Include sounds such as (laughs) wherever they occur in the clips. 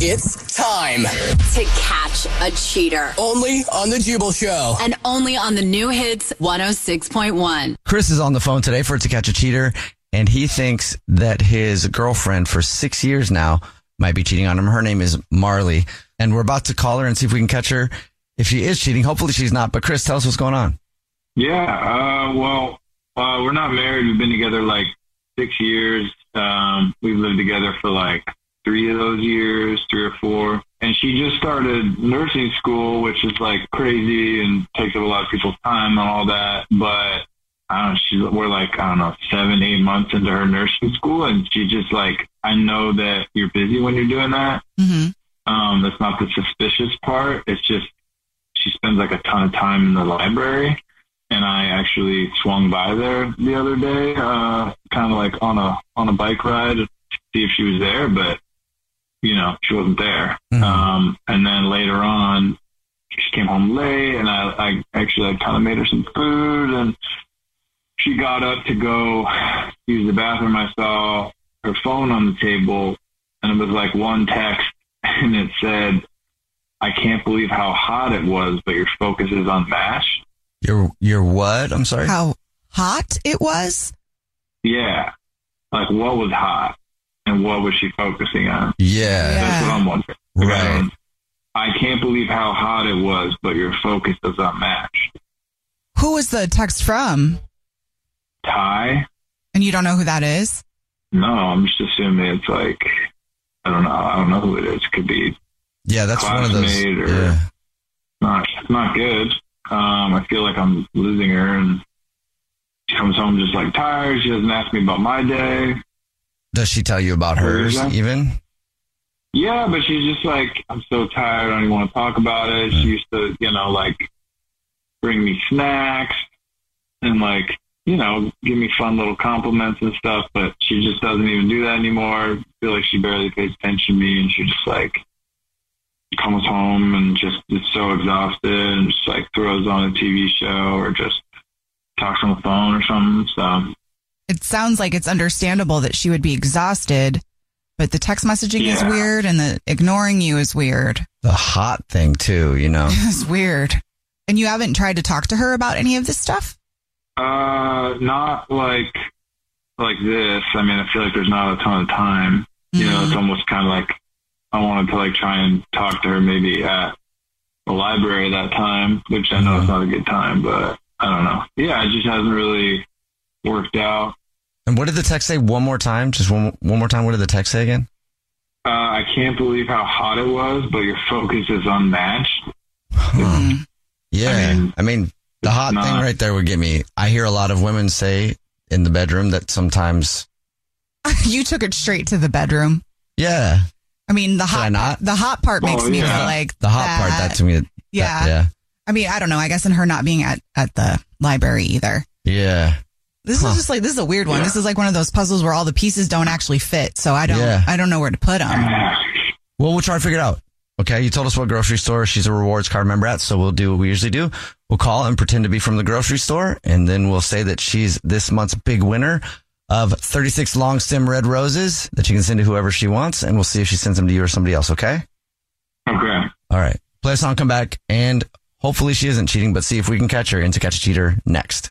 It's time to catch a cheater. only on the Jubal Show. And only on the new hits 106.1. Chris is on the phone today for To Catch a Cheater, and he thinks that his girlfriend for six years now might be cheating on him. Her name is Marley, and we're about to call her and see if we can catch her. If she is cheating, hopefully she's not. But Chris, tell us what's going on. Yeah, uh, well, uh, we're not married. We've been together like six years. Um, we've lived together for like three of those years, three or four. And she just started nursing school, which is like crazy and takes up a lot of people's time and all that. But I don't know, she's, we're like, I don't know, seven, eight months into her nursing school. And she just like, I know that you're busy when you're doing that. Mm-hmm. Um, that's not the suspicious part. It's just she spends like a ton of time in the library. And I actually swung by there the other day, uh, kind of like on a on a bike ride to see if she was there, but you know she wasn't there. Um, and then later on, she came home late, and I, I actually I kind of made her some food, and she got up to go use the bathroom. I saw her phone on the table, and it was like one text, (laughs) and it said, "I can't believe how hot it was, but your focus is on Mash." You're you're what? I'm sorry. How hot it was? Yeah, like what was hot, and what was she focusing on? Yeah. That's what I'm wondering. Right. Um, I can't believe how hot it was, but your focus does not match. Who was the text from? Ty? And you don't know who that is? No, I'm just assuming it's like I don't know. I don't know who it is. It could be Yeah, that's one of those. or Yeah. not. It's not good. Um, I feel like I'm losing her, and she comes home just like tired. She doesn't ask me about my day. Does she tell you about hers even? Yeah, but she's just like, I'm so tired. I don't even want to talk about it. She hmm. used to, you know, like bring me snacks and like, you know, give me fun little compliments and stuff. But she just doesn't even do that anymore. I feel like she barely pays attention to me, and she just like comes home and just is so exhausted and just like throws on a TV show or just talks on the phone or something. So It sounds like it's understandable that she would be exhausted, but the text messaging is weird and the ignoring you is weird. The hot thing too, you know. (laughs) It's weird. And you haven't tried to talk to her about any of this stuff? Uh, not like like this. I mean, I feel like there's not a ton of time. You know, it's almost kind of like I wanted to like try and talk to her maybe at the library that time, which I know is not a good time, but I don't know. Yeah, it just hasn't really worked out. And what did the text say one more time? Just one one more time. What did the text say again? Uh, I can't believe how hot it was, but your focus is unmatched. Yeah. I mean, the hot thing right there would get me. I hear a lot of women say in the bedroom that sometimes, (laughs) you took it straight to the bedroom. yeah, I mean, the hot not? the hot part makes Oh, me yeah. feel like the hot part that to me. that- Yeah. yeah. I mean, I don't know. I guess in her not being at at the library either. Yeah. This is just like this is a weird one. This is like one of those puzzles where all the pieces don't actually fit. So I don't Yeah. I don't know where to put them. Well, we'll try to figure it out. Okay. You told us what grocery store she's a rewards card member at. So we'll do what we usually do. We'll call and pretend to be from the grocery store. And then we'll say that she's this month's big winner of 36 long stem red roses that she can send to whoever she wants. And we'll see if she sends them to you or somebody else. Okay. Okay. All right. Play a song, come back, and hopefully she isn't cheating, but see if we can catch her into Catch a Cheater next.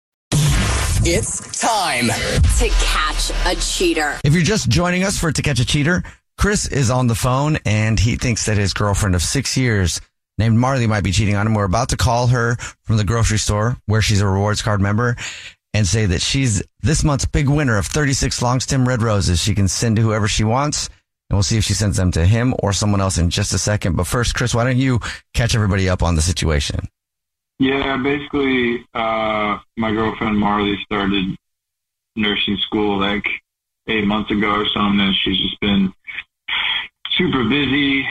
It's time to catch a cheater. If you're just joining us for To Catch a Cheater, Chris is on the phone and he thinks that his girlfriend of six years named Marley might be cheating on him. We're about to call her from the grocery store where she's a rewards card member and say that she's this month's big winner of 36 long stem red roses she can send to whoever she wants. And we'll see if she sends them to him or someone else in just a second. But first, Chris, why don't you catch everybody up on the situation? Yeah, basically, uh, my girlfriend Marley started nursing school like eight months ago or something. And she's just been super busy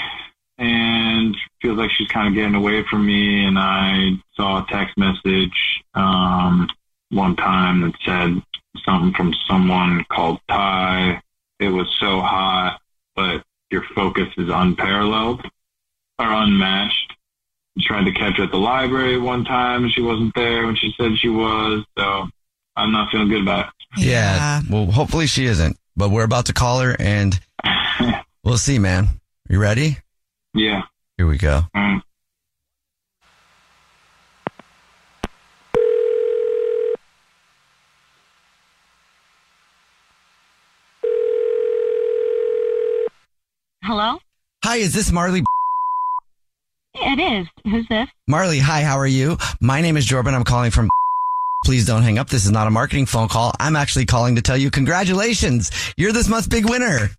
and feels like she's kind of getting away from me. And I saw a text message um, one time that said something from someone called Ty. It was so hot, but your focus is unparalleled or unmatched tried to catch her at the library one time. She wasn't there when she said she was. So I'm not feeling good about it. Yeah. Well, hopefully she isn't, but we're about to call her and (laughs) we'll see, man. You ready? Yeah. Here we go. Mm. Hello? Hi, is this Marley? It is. Who's this? Marley, hi, how are you? My name is Jordan. I'm calling from. (laughs) Please don't hang up. This is not a marketing phone call. I'm actually calling to tell you congratulations. You're this month's big winner.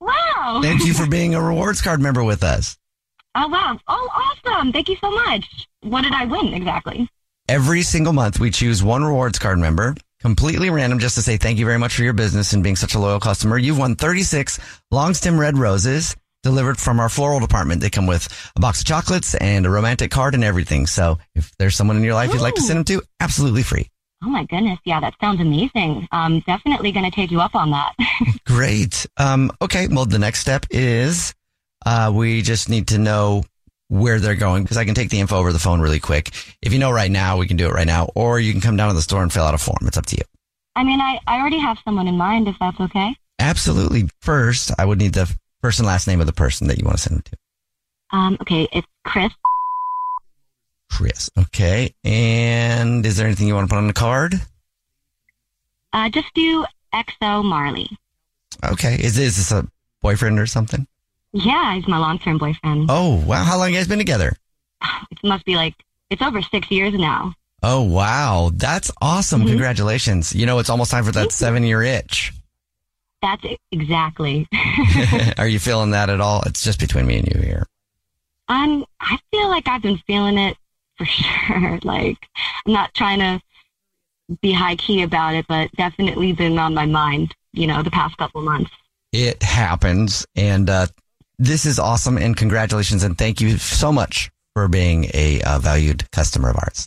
Wow. Thank you for (laughs) being a rewards card member with us. Oh, wow. Oh, awesome. Thank you so much. What did I win exactly? Every single month, we choose one rewards card member, completely random, just to say thank you very much for your business and being such a loyal customer. You've won 36 long stem red roses delivered from our floral department. They come with a box of chocolates and a romantic card and everything. So if there's someone in your life you'd like to send them to, absolutely free. Oh my goodness. Yeah, that sounds amazing. I'm definitely going to take you up on that. (laughs) Great. Um, okay. Well, the next step is, uh, we just need to know where they're going because I can take the info over the phone really quick. If you know right now, we can do it right now, or you can come down to the store and fill out a form. It's up to you. I mean, I, I already have someone in mind if that's okay. Absolutely. First, I would need the first and last name of the person that you want to send them to. Um, okay, it's Chris. Chris. Okay. And is there anything you want to put on the card? Uh, just do XO Marley. Okay. Is, is this a boyfriend or something? Yeah, he's my long-term boyfriend. Oh, wow. How long you guys been together? (sighs) It must be like it's over six years now. Oh, wow. That's awesome. Mm-hmm. Congratulations. You know, it's almost time for that seven year itch. That's exactly. (laughs) (laughs) Are you feeling that at all? It's just between me and you here. I'm. I feel like I've been feeling it for (laughs) sure. Like I'm not trying to be high key about it, but definitely been on my mind. You know, the past couple months. It happens. And uh, this is awesome. And congratulations. And thank you so much for being a uh, valued customer of ours.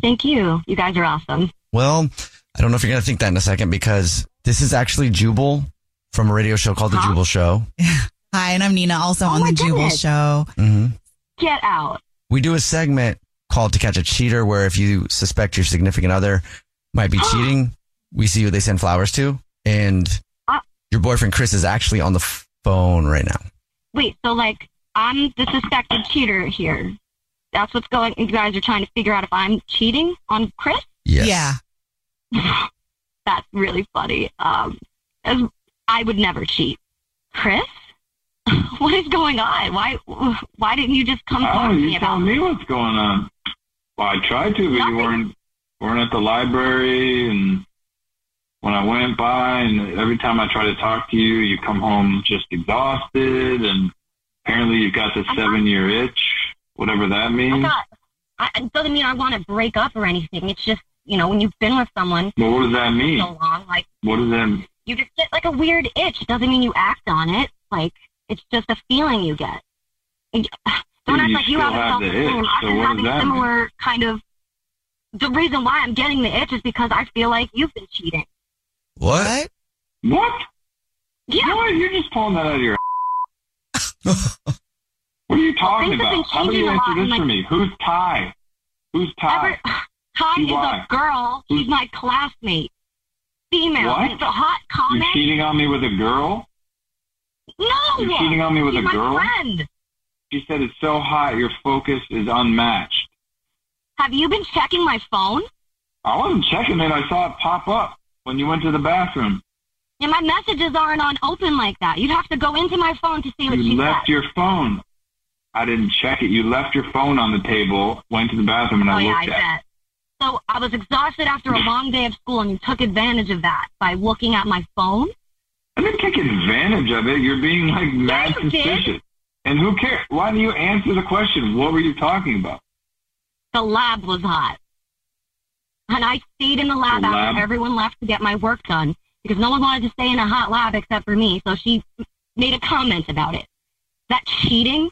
Thank you. You guys are awesome. Well, I don't know if you're going to think that in a second because this is actually Jubal from a radio show called The Jubal Show. (laughs) Hi, and I'm Nina, also on my the Jubal goodness. Show. hmm Get out. We do a segment called To Catch a Cheater where if you suspect your significant other might be (gasps) cheating, we see who they send flowers to. And Ah. your boyfriend Chris is actually on the phone right now. Wait. So like I'm the suspected cheater here. That's what's going. You guys are trying to figure out if I'm cheating on Chris. Yes. Yeah. (laughs) That's really funny. Um, as I would never cheat. Chris, (laughs) what is going on? Why? Why didn't you just come talk Oh, to me you about tell me what's going on. Well, I tried to, but Nothing. you weren't weren't at the library, and when I went by, and every time I try to talk to you, you come home just exhausted, and apparently you've got the seven year itch, whatever that I'm means. not. I, it doesn't mean I want to break up or anything. It's just you know when you've been with someone But what does that mean? so long, like What does that? Mean? You just get like a weird itch. It doesn't mean you act on it. Like it's just a feeling you get. And, (sighs) don't act like you still haven't have felt the the same. I've so been what does having that mean? similar kind of. The reason why I'm getting the itch is because I feel like you've been cheating. What? What? Yeah. You know what? You're just pulling that out of your. (laughs) what are you talking things have been about? How do you a answer this my- for me? Who's Ty? Who's Ty? Ever, See is a girl. She's my classmate. Female. What? It's a hot comment. You're cheating on me with a girl? No. You're cheating on me with She's a my girl? friend. She said it's so hot your focus is unmatched. Have you been checking my phone? I wasn't checking it. I saw it pop up when you went to the bathroom. Yeah, my messages aren't on open like that. You'd have to go into my phone to see what You she left said. your phone. I didn't check it. You left your phone on the table, went to the bathroom, and oh I yeah, I looked at it. Bet. So I was exhausted after a long day of school, and you took advantage of that by looking at my phone. I didn't take advantage of it. You're being like mad you did. suspicious. And who cares? Why do you answer the question? What were you talking about? The lab was hot, and I stayed in the lab The after lab? everyone left to get my work done because no one wanted to stay in a hot lab except for me. So she made a comment about it. That cheating?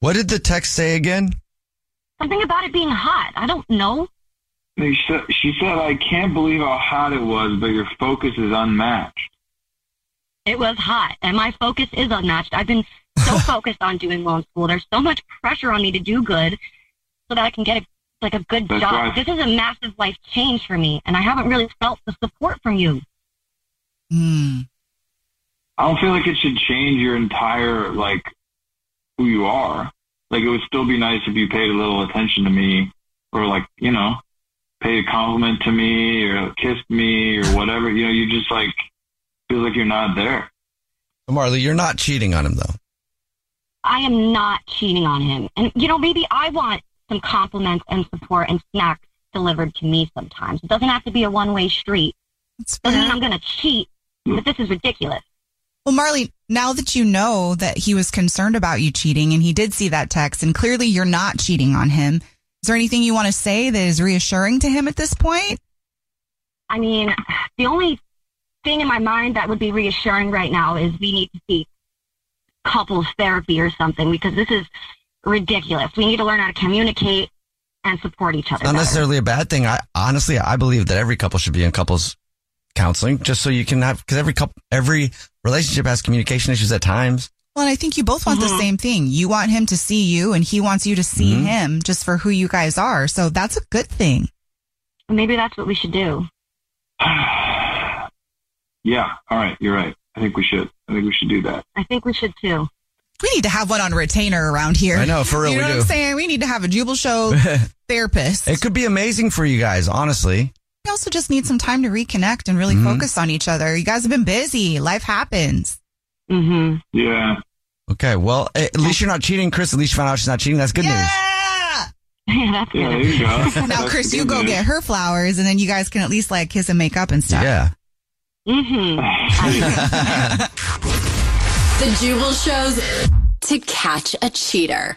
What did the text say again? Something about it being hot. I don't know. She said, she said, I can't believe how hot it was, but your focus is unmatched. It was hot, and my focus is unmatched. I've been so (laughs) focused on doing well in school. There's so much pressure on me to do good so that I can get a, like a good That's job. right. This is a massive life change for me, and I haven't really felt the support from you. Hmm. I don't feel like it should change your entire, like, who you are. Like, it would still be nice if you paid a little attention to me or, like, you know, pay a compliment to me or kiss me or whatever. You know, you just, like, feel like you're not there. Marley, you're not cheating on him though. I am not cheating on him. And, you know, maybe I want some compliments and support and snacks delivered to me sometimes. It doesn't have to be a one way street. That's Doesn't mean. I'm going to cheat, but this is ridiculous. Well, Marley, now that you know that he was concerned about you cheating and he did see that text and clearly you're not cheating on him, is there anything you want to say that is reassuring to him at this point? I mean, the only thing in my mind that would be reassuring right now is we need to seek couples therapy or something because this is ridiculous. We need to learn how to communicate and support each other. Not better. necessarily a bad thing. I honestly, I believe that every couple should be in couples counseling just so you can have, because every couple, every relationship has communication issues at times. Well, and I think you both want the same thing. You want him to see you and he wants you to see Mhm. him just for who you guys are. So that's a good thing. Maybe that's what we should do. (sighs) Yeah, all right, you're right. I think we should. I think we should do that. I think we should too. We need to have one on retainer around here. I know, for real, You know we what do. I'm saying? We need to have a Jubal Show (laughs) therapist. It could be amazing for you guys, honestly. You also just need some time to reconnect and really Mhm. focus on each other. You guys have been busy. Life happens. Mm-hmm. Yeah. Okay, well, at least you're not cheating, Chris. At least you found out she's not cheating. That's good news. Yeah, (laughs) that's Yeah, there you go. (laughs) now, That's Chris, the you go news. get her flowers, and then you guys can at least like kiss and make up and stuff. Yeah. Mm-hmm. (laughs) The Jubal shows to catch a cheater.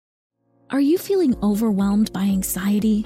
Are you feeling overwhelmed by anxiety,